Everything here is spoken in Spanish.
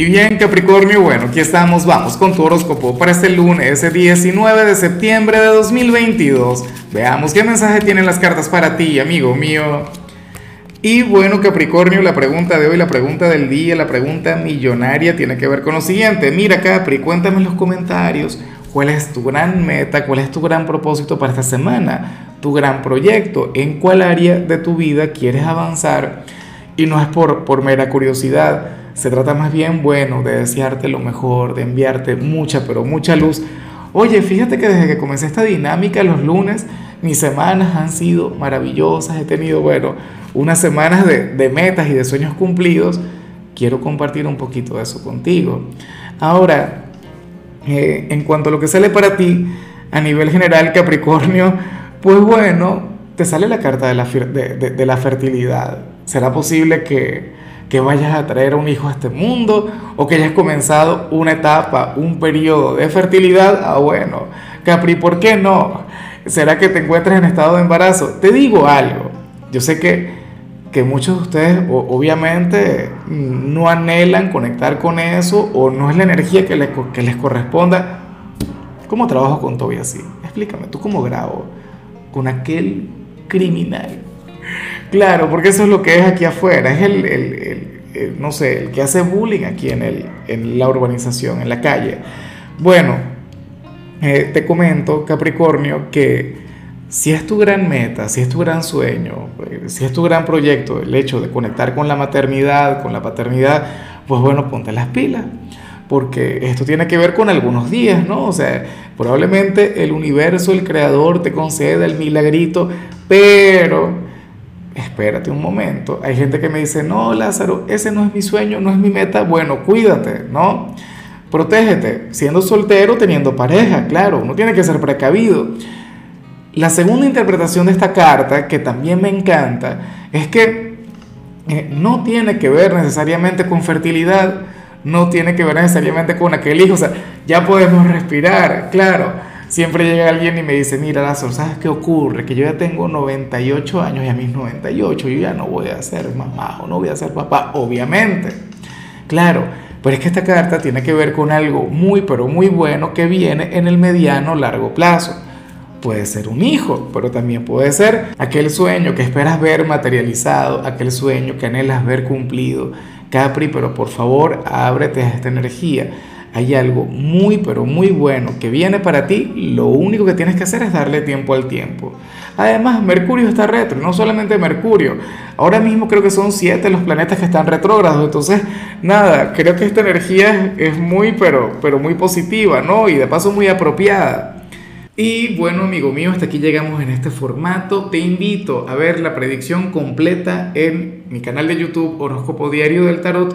Y bien, Capricornio, bueno, aquí estamos, vamos con tu horóscopo para este lunes, ese 19 de septiembre de 2022. Veamos qué mensaje tienen las cartas para ti, amigo mío. Y bueno, Capricornio, la pregunta de hoy, la pregunta del día, la pregunta millonaria tiene que ver con lo siguiente. Mira, Capri, cuéntame en los comentarios cuál es tu gran meta, cuál es tu gran propósito para esta semana, tu gran proyecto, en cuál área de tu vida quieres avanzar. Y no es por, por mera curiosidad se trata más bien, bueno, de desearte lo mejor, de enviarte mucha, pero mucha luz. Oye, fíjate que desde que comencé esta dinámica los lunes, mis semanas han sido maravillosas. He tenido, bueno, unas semanas de, metas y de sueños cumplidos. Quiero compartir un poquito de eso contigo. Ahora, eh, en cuanto a lo que sale para ti, a nivel general, Capricornio, pues bueno, te sale la carta de la, de la fertilidad. ¿Será posible que que vayas a traer un hijo a este mundo o que hayas comenzado una etapa, un periodo de fertilidad. Ah, bueno, Capri, ¿por qué no? ¿Será que te encuentras en estado de embarazo? Te digo algo, yo sé que, que muchos de ustedes obviamente no anhelan conectar con eso o no es la energía que les, que les corresponda. ¿Cómo trabajo con Toby así? Explícame, ¿tú cómo grabo con aquel criminal? Claro, porque eso es lo que es aquí afuera, es el, no sé, el que hace bullying aquí en, el, en la urbanización, en la calle. Bueno, eh, te comento, Capricornio, que si es tu gran meta, si es tu gran sueño, eh, si es tu gran proyecto, el hecho de conectar con la maternidad, con la paternidad, pues bueno, ponte las pilas porque esto tiene que ver con algunos días, ¿no? O sea, probablemente el universo, el creador te conceda el milagrito, pero espérate un momento. Hay gente que me dice, no, Lázaro, ese no es mi sueño, no es mi meta. Bueno, cuídate, ¿no? Protégete, siendo soltero, teniendo pareja, claro, uno tiene que ser precavido. La segunda interpretación de esta carta, que también me encanta, es que eh, no tiene que ver necesariamente con fertilidad, no tiene que ver necesariamente con aquel hijo, o sea, ya podemos respirar, claro siempre llega alguien y me dice, mira, Lázaro, ¿sabes qué ocurre? Que yo ya tengo 98 años y a mis 98 yo ya no voy a ser mamá o no voy a ser papá, obviamente. Claro, pero es que esta carta tiene que ver con algo muy, pero muy bueno que viene en el mediano largo plazo. Puede ser un hijo, pero también puede ser aquel sueño que esperas ver materializado, aquel sueño que anhelas ver cumplido. Capri, pero por favor, ábrete a esta energía hay algo muy, pero muy bueno que viene para ti, lo único que tienes que hacer es darle tiempo al tiempo. Además, Mercurio está retro, no solamente Mercurio, ahora mismo creo que son siete los planetas que están retrógrados, entonces, nada, creo que esta energía es muy, pero, pero muy positiva, ¿no? Y de paso muy apropiada. Y bueno, amigo mío, hasta aquí llegamos en este formato. Te invito a ver la predicción completa en mi canal de YouTube Horóscopo Diario del Tarot